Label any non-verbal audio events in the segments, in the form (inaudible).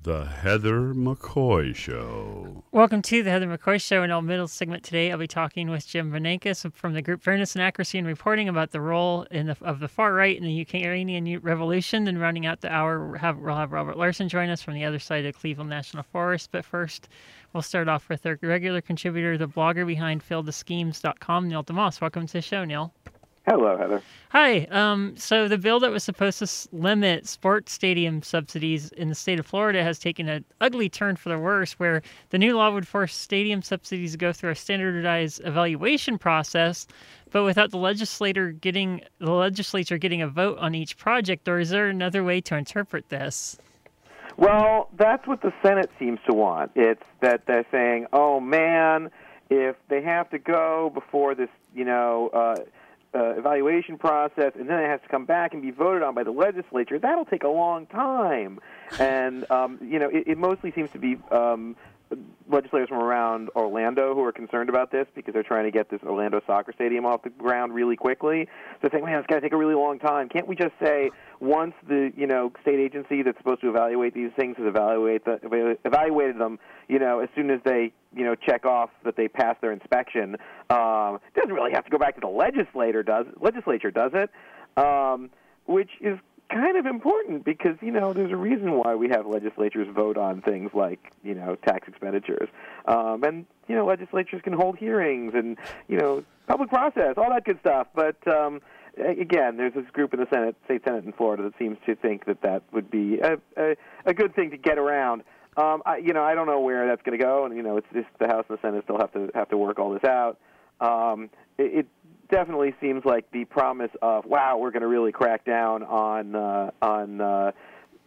The Heather McCoy Show. Welcome to the Heather McCoy Show. In our middle segment today, I'll be talking with Jim Naureckas from the group Fairness and Accuracy in reporting about the role the, of the far right in the Ukrainian revolution. Then, rounding out the hour, we'll have, we'll have Robert Larson join us from the other side of Cleveland National Forest. But first, we'll start off with our regular contributor, the blogger behind FieldofSchemes.com, Neil deMause. Welcome to the show, Neil. Hello, Heather. Hi. Um, so the bill that was supposed to limit sports stadium subsidies in the state of Florida has taken an ugly turn for the worse, where the new law would force stadium subsidies to go through a standardized evaluation process, but without the legislator getting the legislature getting a vote on each project. Or is there another way to interpret this? Well, that's what the Senate seems to want. It's that they're saying, "Oh man, if they have to go before this, you know." Uh, uh, evaluation process, and then it has to come back and be voted on by the legislature. That'll take a long time, (laughs) and um, you know, it, it mostly seems to be um, legislators from around Orlando who are concerned about this because they're trying to get this Orlando soccer stadium off the ground really quickly. So they're saying, man, it's going to take a really long time. Can't we just say once the you know state agency that's supposed to evaluate these things has evaluate the, evaluated them, you know, as soon as they you know check off that they passed their inspection, um, doesn't really have to go back to the legislator does legislature does it, um, which is kind of important because you know there's a reason why we have legislatures vote on things like you know tax expenditures, um, and you know legislatures can hold hearings and you know public process, all that good stuff. But um, again, there's this group in the Senate, state Senate in Florida, that seems to think that that would be a a, a good thing to get around. Um, I, you know, I don't know where that's going to go, and you know, it's just the House and the Senate still have to have to work all this out. Um, it, it definitely seems like the promise of wow, we're going to really crack down on uh, on uh,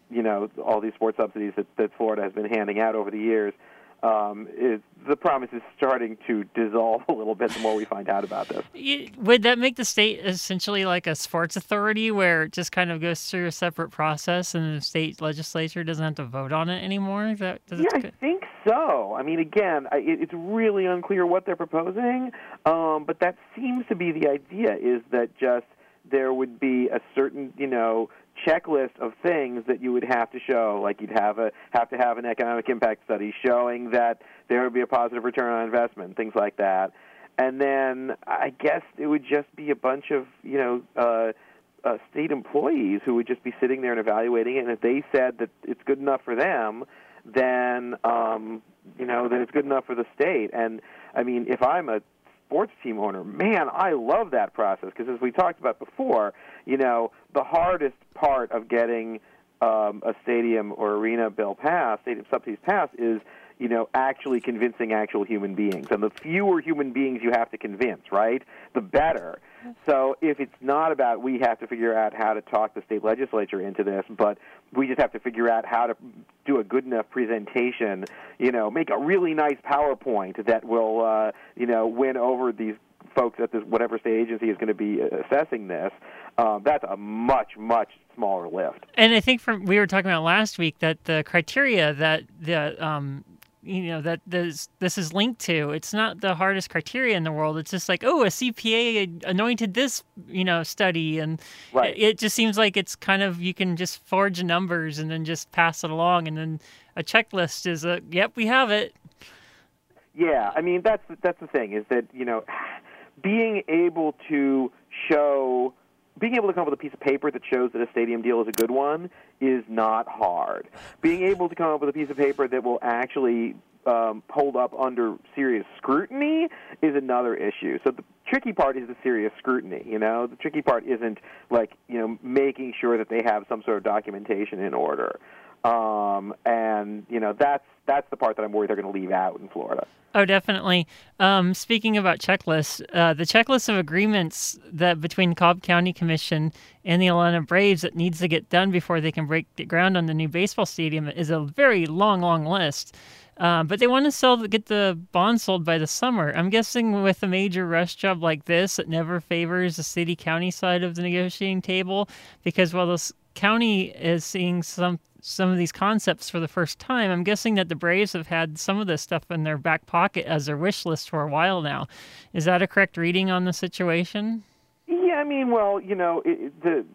you know all these sports subsidies that, that Florida has been handing out over the years um, is the promise is starting to dissolve (laughs) a little bit the more we find out about this. Would that make the state essentially like a sports authority where it just kind of goes through a separate process and the state legislature doesn't have to vote on it anymore? That, yeah, I think so. I mean, again, i it's really unclear what they're proposing, um, but that seems to be the idea is that just there would be a certain, you know, checklist of things that you would have to show, like you'd have a have to have an economic impact study showing that there would be a positive return on investment, things like that. And then I guess it would just be a bunch of you know uh, uh, state employees who would just be sitting there and evaluating it. And if they said that it's good enough for them, then um, you know then it's good enough for the state. And I mean, if I'm a sports team owner, man, I love that process because as we talked about before, you know, the hardest part of getting um, a stadium or arena bill passed, stadium subsidies passed, is you know, actually convincing actual human beings. And the fewer human beings you have to convince, right, the better. So if it's not about we have to figure out how to talk the state legislature into this, but we just have to figure out how to do a good enough presentation, you know, make a really nice PowerPoint that will, uh, you know, win over these folks at this whatever state agency is going to be assessing this. Um, that's a much much smaller lift. And I think from we were talking about last week that the criteria that the um, you know that this this is linked to. It's not the hardest criteria in the world. It's just like oh a cpa anointed this you know study and right. it, it, just seems like it's kind of you can just forge numbers and then just pass it along and then a checklist is a yep we have it. Yeah i mean that's that's the thing is that you know being able to show being able to come up with a piece of paper that shows that a stadium deal is a good one is not hard. Being able to come up with a piece of paper that will actually um, hold up under serious scrutiny is another issue. So the tricky part is the serious scrutiny. You know, the tricky part isn't like you know making sure that they have some sort of documentation in order. Um, and you know that's that's the part that I'm worried they're going to leave out in Florida. Oh, definitely. Um, speaking about checklists, uh, the checklist of agreements that between Cobb County Commission and the Atlanta Braves that needs to get done before they can break the ground on the new baseball stadium is a very long, long list. Uh, but they want to sell, get the bond sold by the summer. I'm guessing with a major rush job like this, it never favors the city county side of the negotiating table because while the county is seeing some some of these concepts for the first time. I'm guessing that the Braves have had some of this stuff in their back pocket as their wish list for a while now. Is that a correct reading on the situation? Yeah, I mean, well, you know, it, the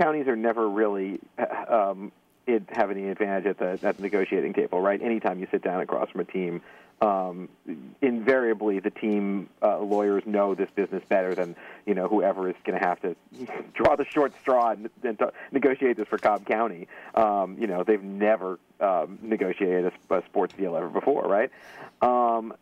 counties are never really uh, um, have any advantage at the at the negotiating table, right? Anytime you sit down across from a team, um, invariably the team uh, lawyers know this business better than you know whoever is going to have to (laughs) draw the short straw and, and to negotiate this for Cobb County. Um, you know they've never um, negotiated a, a sports deal ever before, right? Um,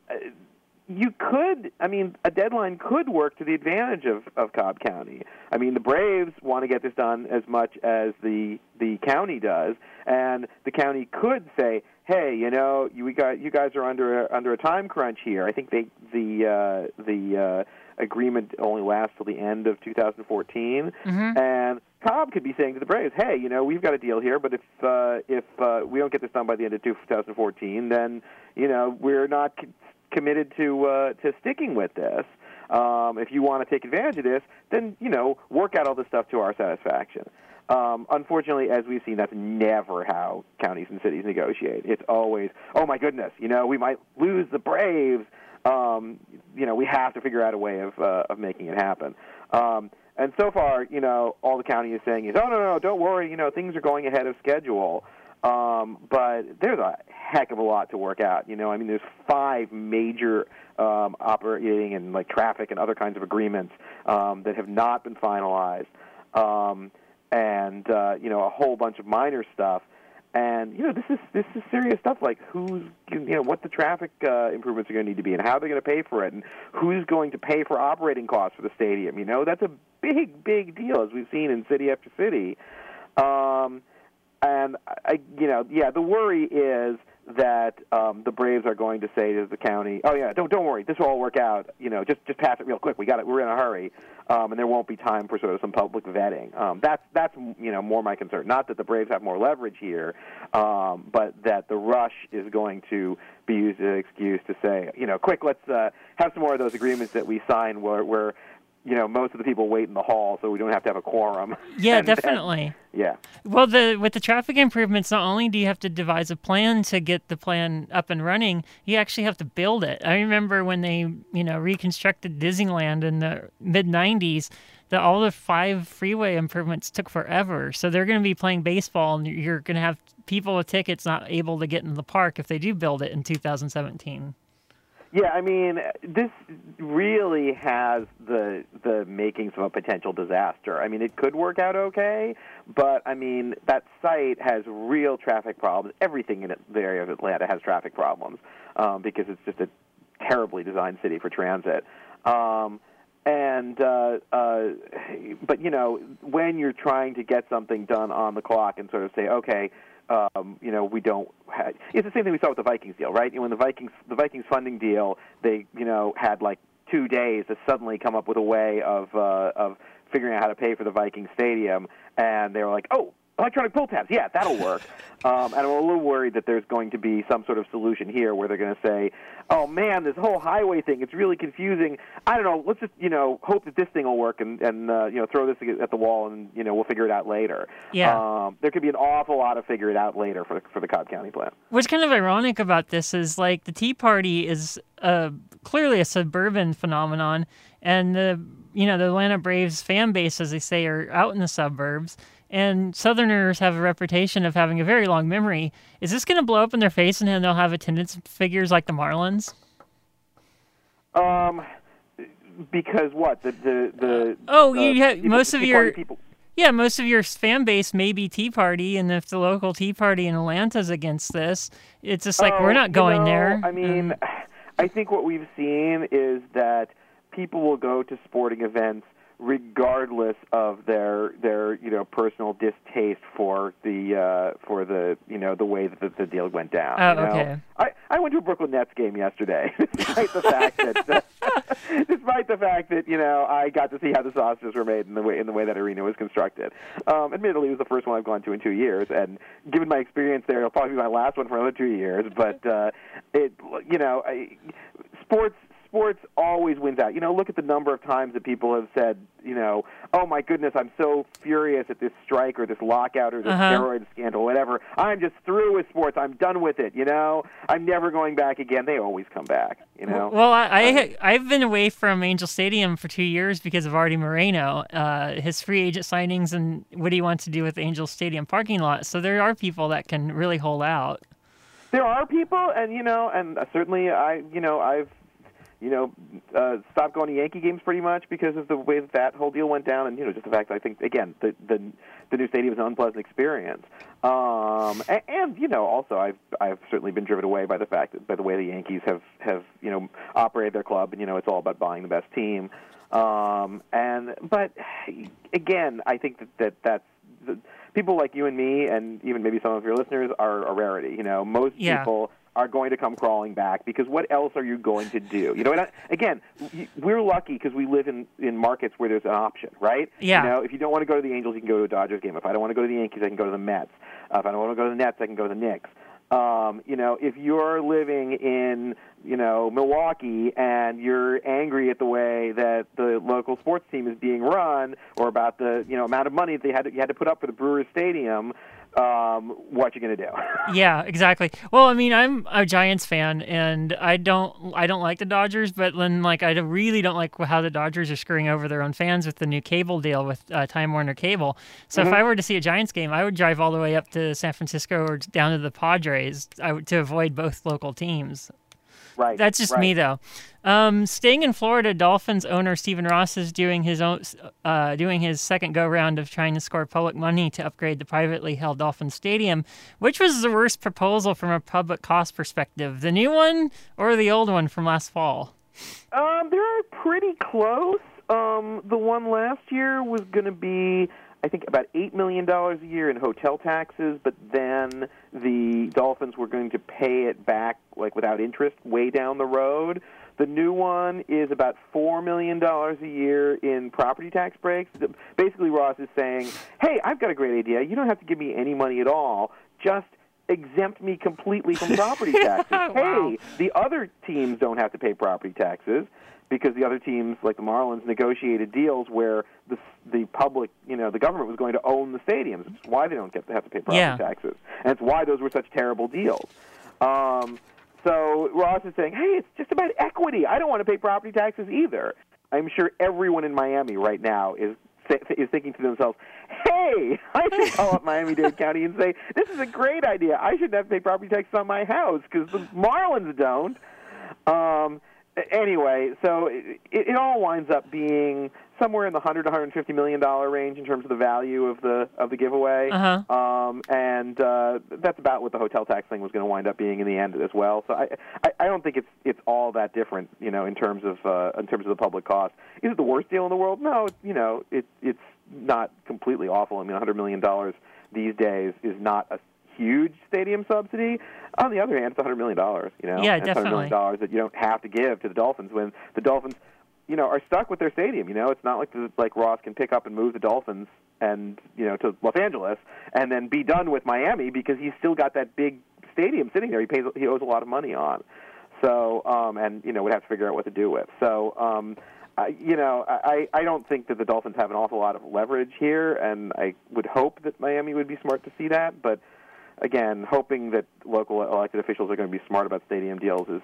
you could, I mean, a deadline could work to the advantage of, of Cobb County. I mean, the Braves want to get this done as much as the the county does, and the county could say, "Hey, you know, you we got you guys are under a, under a time crunch here. I think they the uh, the uh, agreement only lasts till the end of 2014, Mm-hmm. and Cobb could be saying to the Braves, "Hey, you know, we've got a deal here, but if uh, if uh, we don't get this done by the end of 2014, then you know we're not c- committed to uh, to sticking with this. Um, if you want to take advantage of this, then you know work out all this stuff to our satisfaction." Um, unfortunately, as we've seen, that's never how counties and cities negotiate. It's always, "Oh my goodness, you know, we might lose the Braves." Um, you know, we have to figure out a way of uh, of making it happen. Um, and so far, you know, all the county is saying is, "Oh no, no, don't worry. You know, things are going ahead of schedule." Um, but there's a heck of a lot to work out. You know, I mean, there's five major um, operating and like traffic and other kinds of agreements um, that have not been finalized, um, and uh, you know, a whole bunch of minor stuff. And you know, this is this is serious stuff. Like who's you know what the traffic uh, improvements are going to need to be, and how they're going to pay for it, and who's going to pay for operating costs for the stadium. You know, that's a big, big deal, as we've seen in city after city. Um, and I, you know, yeah, the worry is that um, the Braves are going to say to the county, "Oh yeah, don't don't worry, this will all work out. You know, just just pass it real quick. We got it. We're in a hurry." Um, and there won't be time for sort of some public vetting. Um, that's that's you know more my concern. Not that the Braves have more leverage here, um, but that the rush is going to be used as an excuse to say, you know, quick, let's uh, have some more of those agreements that we sign where where you know most of the people wait in the hall, so we don't have to have a quorum. (laughs) Yeah, And definitely. yeah. Well, the with the traffic improvements, not only do you have to devise a plan to get the plan up and running, you actually have to build it. I remember when they, you know, reconstructed Disneyland in the mid '90s, that all the five freeway improvements took forever. So they're going to be playing baseball, and you're going to have people with tickets not able to get in the park if they do build it in 2017. Yeah, I mean, this really has the the makings of a potential disaster. I mean, it could work out okay, but I mean, that site has real traffic problems. Everything in the area of Atlanta has traffic problems um, because it's just a terribly designed city for transit. Um, and uh, uh, but you know, when you're trying to get something done on the clock and sort of say, okay, um, you know, we don't. Ha- it's the same thing we saw with the Vikings deal, right? When the Vikings, the Vikings funding deal, they, you know, had like two days to suddenly come up with a way of uh, of figuring out how to pay for the Viking stadium, and they were like, oh. Electronic pull tabs, yeah, that'll work. (laughs) Um, and I'm a little worried that there's going to be some sort of solution here where they're going to say, "Oh man, this whole highway thing, it's really confusing. I don't know. Let's just, you know, hope that this thing will work and and uh, you know, throw this at the wall and you know, we'll figure it out later." Yeah. Um, there could be an awful lot of figure it out later for the, for the Cobb County plan. What's kind of ironic about this is like the Tea Party is uh, clearly a suburban phenomenon, and the you know the Atlanta Braves fan base, as they say, are out in the suburbs. And Southerners have a reputation of having a very long memory. Is this going to blow up in their face, and then they'll have attendance figures like the Marlins? Um, because what the the the Oh, you have most of your people. yeah, most of your fan base may be Tea Party, and if the local Tea Party in Atlanta's against this, it's just like Oh, we're not you going know, there. I mean, Um, (sighs) I think what we've seen is that people will go to sporting events regardless of their their you know personal distaste for the uh for the you know the way that the, the deal went down Oh, you know? okay. I I went to a Brooklyn Nets game yesterday (laughs) despite the fact that (laughs) despite the fact that you know I got to see how the sausages were made in the way in the way that arena was constructed um admittedly it was the first one I've gone to in 2 years and given my experience there it'll probably be my last one for another 2 years but uh it you know I, sports sports always wins out. You know, look at the number of times that people have said, you know, oh my goodness, I'm so furious at this strike or this lockout or this Uh-huh. steroid scandal, whatever. I'm just through with sports. I'm done with it. You know, I'm never going back again. They always come back. You know. Well, I, I I've been away from Angel Stadium for two years because of Arte Moreno, uh, his free agent signings, and what he wants to do with Angel Stadium parking lot. So there are people that can really hold out. there are people, and you know, and certainly I, you know, I've, you know, uh, stopped going to Yankee games pretty much because of the way that, that whole deal went down, and you know, just the fact that I think again the the the new stadium is an unpleasant experience. Um, and, and you know, also I've I've certainly been driven away by the fact that by the way the Yankees have have you know operated their club, and you know, it's all about buying the best team. Um, and but again, I think that, that that's the, people like you and me, and even maybe some of your listeners are a rarity. You know, most Yeah. people are going to come crawling back because what else are you going to do? You know, and I, again, we're lucky because we live in in markets where there's an option, right? Yeah. You know, if you don't want to go to the Angels, you can go to a Dodgers game. If I don't want to go to the Yankees, I can go to the Mets. Uh, if I don't want to go to the Nets, I can go to the Knicks. Um, you know, if you're living in, you know, Milwaukee and you're angry at the way that the local sports team is being run or about the, you know, amount of money that they had to, you had to put up for the Brewers Stadium, um, what you to do? (laughs) Yeah, exactly. Well, I mean, I'm a Giants fan, and I don't I don't like the Dodgers, but then like I really don't like how the Dodgers are screwing over their own fans with the new cable deal with uh, Time Warner Cable. So Mm-hmm. if I were to see a Giants game, I would drive all the way up to San Francisco or down to the Padres I to avoid both local teams. Right. That's just right. me, though. Um, staying in Florida, Dolphins owner Stephen Ross is doing his own, uh, doing his second go round of trying to score public money to upgrade the privately held Dolphin Stadium, which was the worst proposal from a public cost perspective, the new one or the old one from last fall. Um, they're pretty close. Um, the one last year was going to be, I think, about eight million dollars a year in hotel taxes, but then the Dolphins were going to pay it back like without interest way down the road. The new one is about four million dollars a year in property tax breaks. Basically, Ross is saying, "Hey, I've got a great idea. You don't have to give me any money at all. Just exempt me completely from (laughs) property taxes. Wow. Hey, the other teams don't have to pay property taxes because the other teams, like the Marlins, negotiated deals where the the public, you know, the government was going to own the stadiums. It's why they don't get to have to pay property Yeah. taxes, and it's why those were such terrible deals. Um, so Ross is saying, hey, it's just about equity. I don't want to pay property taxes either. I'm sure everyone in Miami right now is is thinking to themselves, "Hey, (laughs) I should call up Miami-Dade County and say this is a great idea. I shouldn't have to pay property taxes on my house because the Marlins don't." Um, anyway, so it, it all winds up being somewhere in the 100 to 150 million dollar range in terms of the value of the of the giveaway. Uh-huh. Um, and uh, that's about what the hotel tax thing was going to wind up being in the end as well. So I, I, I don't think it's it's all that different, you know, in terms of uh, in terms of the public cost. Is it the worst deal in the world? No, you know, it it's not completely awful. I mean, 100 million dollars these days is not a huge stadium subsidy. On the other hand, it's 100 million dollars. You know, Yeah, it's 100 million dollars that you don't have to give to the Dolphins when the Dolphins you know, are stuck with their stadium. You know, it's not like the, like Ross can pick up and move the Dolphins and you know to Los Angeles and then be done with Miami because he's still got that big stadium sitting there. He pays he owes a lot of money on. So um, and you know would have to figure out what to do with. So um, I, you know I I don't think that the Dolphins have an awful lot of leverage here, and I would hope that Miami would be smart to see that, but. Again, hoping that local elected officials are going to be smart about stadium deals is,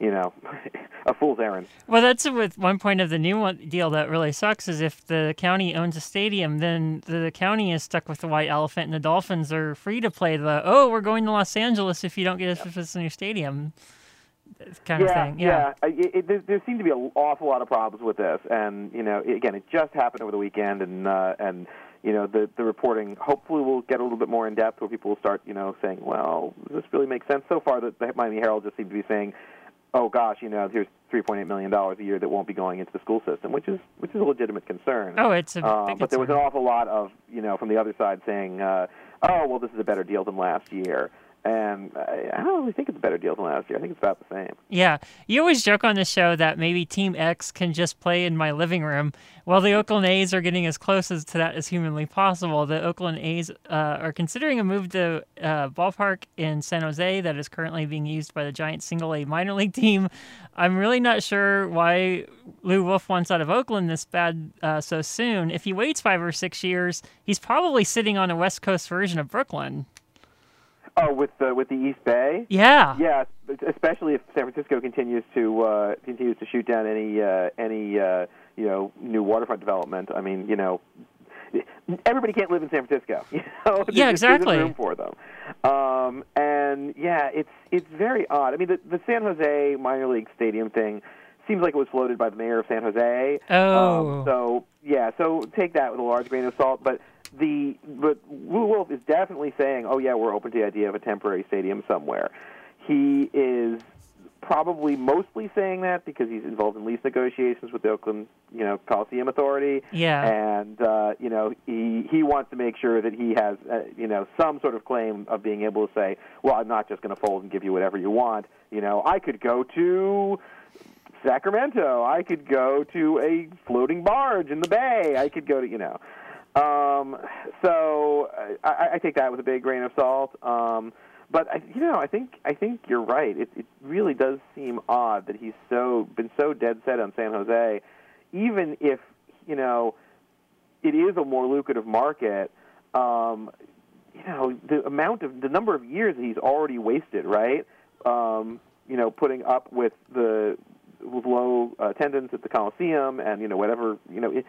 you know, (laughs) a fool's errand. Well, that's with one point of the new one deal that really sucks is if the county owns a stadium, then the county is stuck with the white elephant, and the Dolphins are free to play the oh, we're going to Los Angeles if you don't get us this new stadium kind of thing. Yeah. I- It, it, there, there seem to be an awful lot of problems with this, and you know, again, it just happened over the weekend, and uh, and you know, the the reporting hopefully will get a little bit more in depth, where people will start, you know, saying, well, does this really make sense? So far, the, the Miami Herald just seemed to be saying, oh gosh, you know, here's 3.8 million dollars a year that won't be going into the school system, which is which is a legitimate concern. Oh, it's a Uh, but there was an awful lot of, you know, from the other side saying, uh, "Oh, well, this is a better deal than last year," and I, I don't really think it's a better deal than last year. I think it's about the same. Yeah, you always joke on the show that maybe Team X can just play in my living room. Well, the Oakland A's are getting as close as to that as humanly possible. The Oakland A's uh, are considering a move to uh, ballpark in San Jose that is currently being used by the Giants single A minor league team. I'm really not sure why Lew Wolff wants out of Oakland this bad uh, so soon. If he waits five or six years, he's probably sitting on a West Coast version of Brooklyn. Oh, with the with the East Bay. Yeah. Yeah, especially if San Francisco continues to uh, continues to shoot down any uh, any uh, you know new waterfront development. I mean, you know, everybody can't live in San Francisco. (laughs) You know, yeah, There's exactly. room for them. Um, and yeah, it's it's very odd. I mean, the the San Jose minor league stadium thing seems like it was floated by the mayor of San Jose. Oh. Um, so yeah, so take that with a large grain of salt, but the but Lew Wolff is definitely saying, "Oh yeah, we're open to the idea of a temporary stadium somewhere." He is probably mostly saying that because he's involved in lease negotiations with the Oakland, you know, Coliseum Authority. Yeah. And uh, you know, he he wants to make sure that he has, uh, you know, some sort of claim of being able to say, "Well, I'm not just going to fold and give you whatever you want." You know, I could go to Sacramento. I could go to a floating barge in the bay. I could go to, you know. Um, so I, I take that with a big grain of salt. Um, but I, you know, I think I think you're right. It, it really does seem odd that he's so been so dead set on San Jose, even if you know it is a more lucrative market. Um, you know, the amount of the number of years that he's already wasted, right? Um, you know, putting up with the with low attendance at the Coliseum and you know whatever you know. It,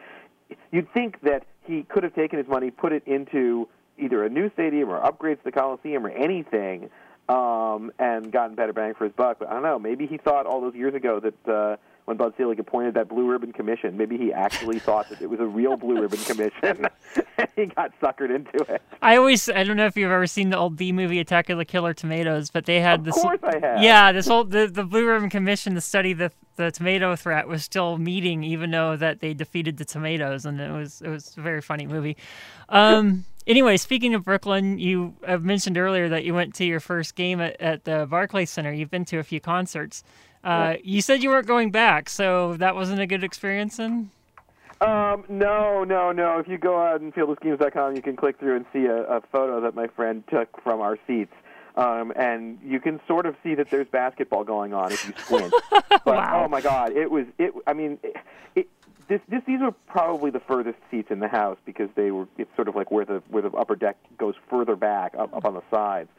you'd think that he could have taken his money, put it into either a new stadium or upgrades to the Coliseum or anything, um, and gotten better bang for his buck. But I don't know. Maybe he thought all those years ago that uh, when Bud Selig appointed that Blue Ribbon Commission, maybe he actually (laughs) thought that it was a real Blue Ribbon Commission, and (laughs) (laughs) he got suckered into it. I always I don't know if you've ever seen the old B movie Attack of the Killer Tomatoes, but they had Of this. Of course I have. Yeah, this whole the, the Blue Ribbon Commission to study the the tomato threat was still meeting, even though that they defeated the tomatoes, and it was it was a very funny movie. Um. Anyway, speaking of Brooklyn, you have mentioned earlier that you went to your first game at, at the Barclays Center. You've been to a few concerts. Uh, you said you weren't going back, so that wasn't a good experience then? Um, no, no, no. If you go out and fieldofschemes.com, you can click through and see a, a photo that my friend took from our seats. Um, and you can sort of see that there's basketball going on if you squint. (laughs) but Wow. oh my God, it was it. I mean, it, it, this, this these were probably the furthest seats in the house because they were. It's sort of like where the where the upper deck goes further back up, up on the sides,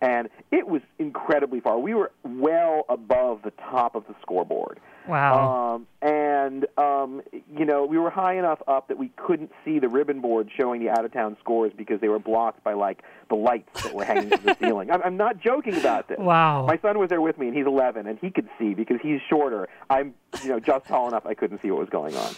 and it was incredibly far. We were well above the top of the scoreboard. Wow. Um, and um, you know, we were high enough up that we couldn't see the ribbon board showing the out of town scores because they were blocked by like the lights that were hanging from the (laughs) ceiling. I'm, I'm not joking about this. Wow. My son was there with me, and he's 11, and he could see because he's shorter. I'm, you know, just tall enough I couldn't see what was going on.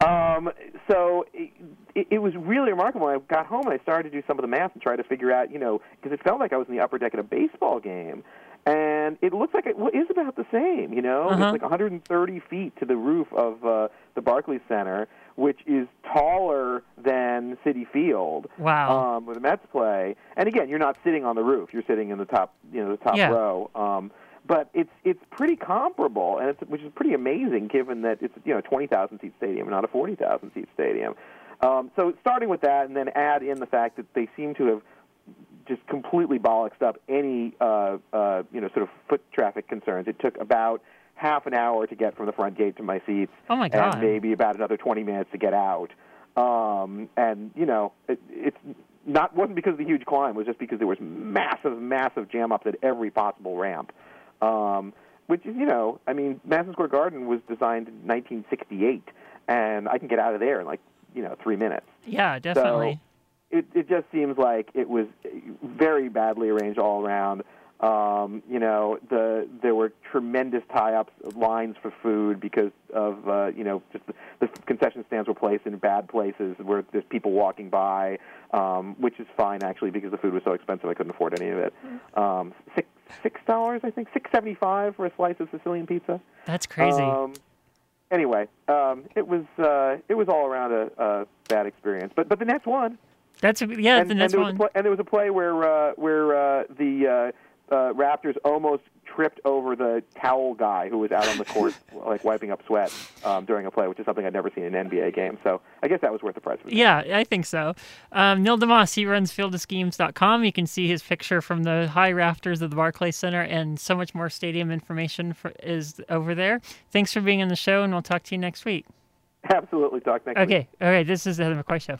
Um, so it, it, it was really remarkable. I got home and I started to do some of the math and try to figure out, you know, because it felt like I was in the upper deck at a baseball game. And it looks like it is about the same, you know. Uh-huh. It's like 130 feet to the roof of uh, the Barclays Center, which is taller than Citi Field Wow. um, where the Mets play. And again, you're not sitting on the roof; you're sitting in the top, you know, the top Yeah. row. Um, but it's it's pretty comparable, and it's which is pretty amazing given that it's you know a 20,000 seat stadium, not a 40,000 seat stadium. Um, so starting with that, and then add in the fact that they seem to have just completely bollocksed up any uh, uh, you know sort of foot traffic concerns. It took about half an hour to get from the front gate to my seats, Oh my God. and maybe about another 20 minutes to get out. Um, and you know, it, it's not wasn't because of the huge climb. It was just because there was massive, massive jam ups at every possible ramp. Um, which is, you know, I mean, Madison Square Garden was designed in 1968, and I can get out of there in like, you know, three minutes yeah, definitely. It it just seems like it was very badly arranged all around. Um, you know, the there were tremendous tie-ups, lines for food because of uh, you know just the, the concession stands were placed in bad places where there's people walking by, um, which is fine actually because the food was so expensive I couldn't afford any of it. Um, six six dollars I think six seventy five for a slice of Sicilian pizza. That's crazy. Um, anyway, um, it was uh, it was all around a, a bad experience, but but the Nets won. That's yeah, and, next and there was one. a play, and there was a play where uh, where uh, the uh, uh, Raptors almost tripped over the towel guy who was out on the court (laughs) like wiping up sweat um, during a play, which is something I'd never seen in an NBA game. So I guess that was worth the price. Yeah, I think so. Um, Neil deMause, he runs fieldofschemes.com. You can see his picture from the high rafters of the Barclays Center, and so much more stadium information for, is over there. Thanks for being on the show, and we'll talk to you next week. Absolutely, talk next okay, week. Okay, all right. This is the Heather McCoy Show.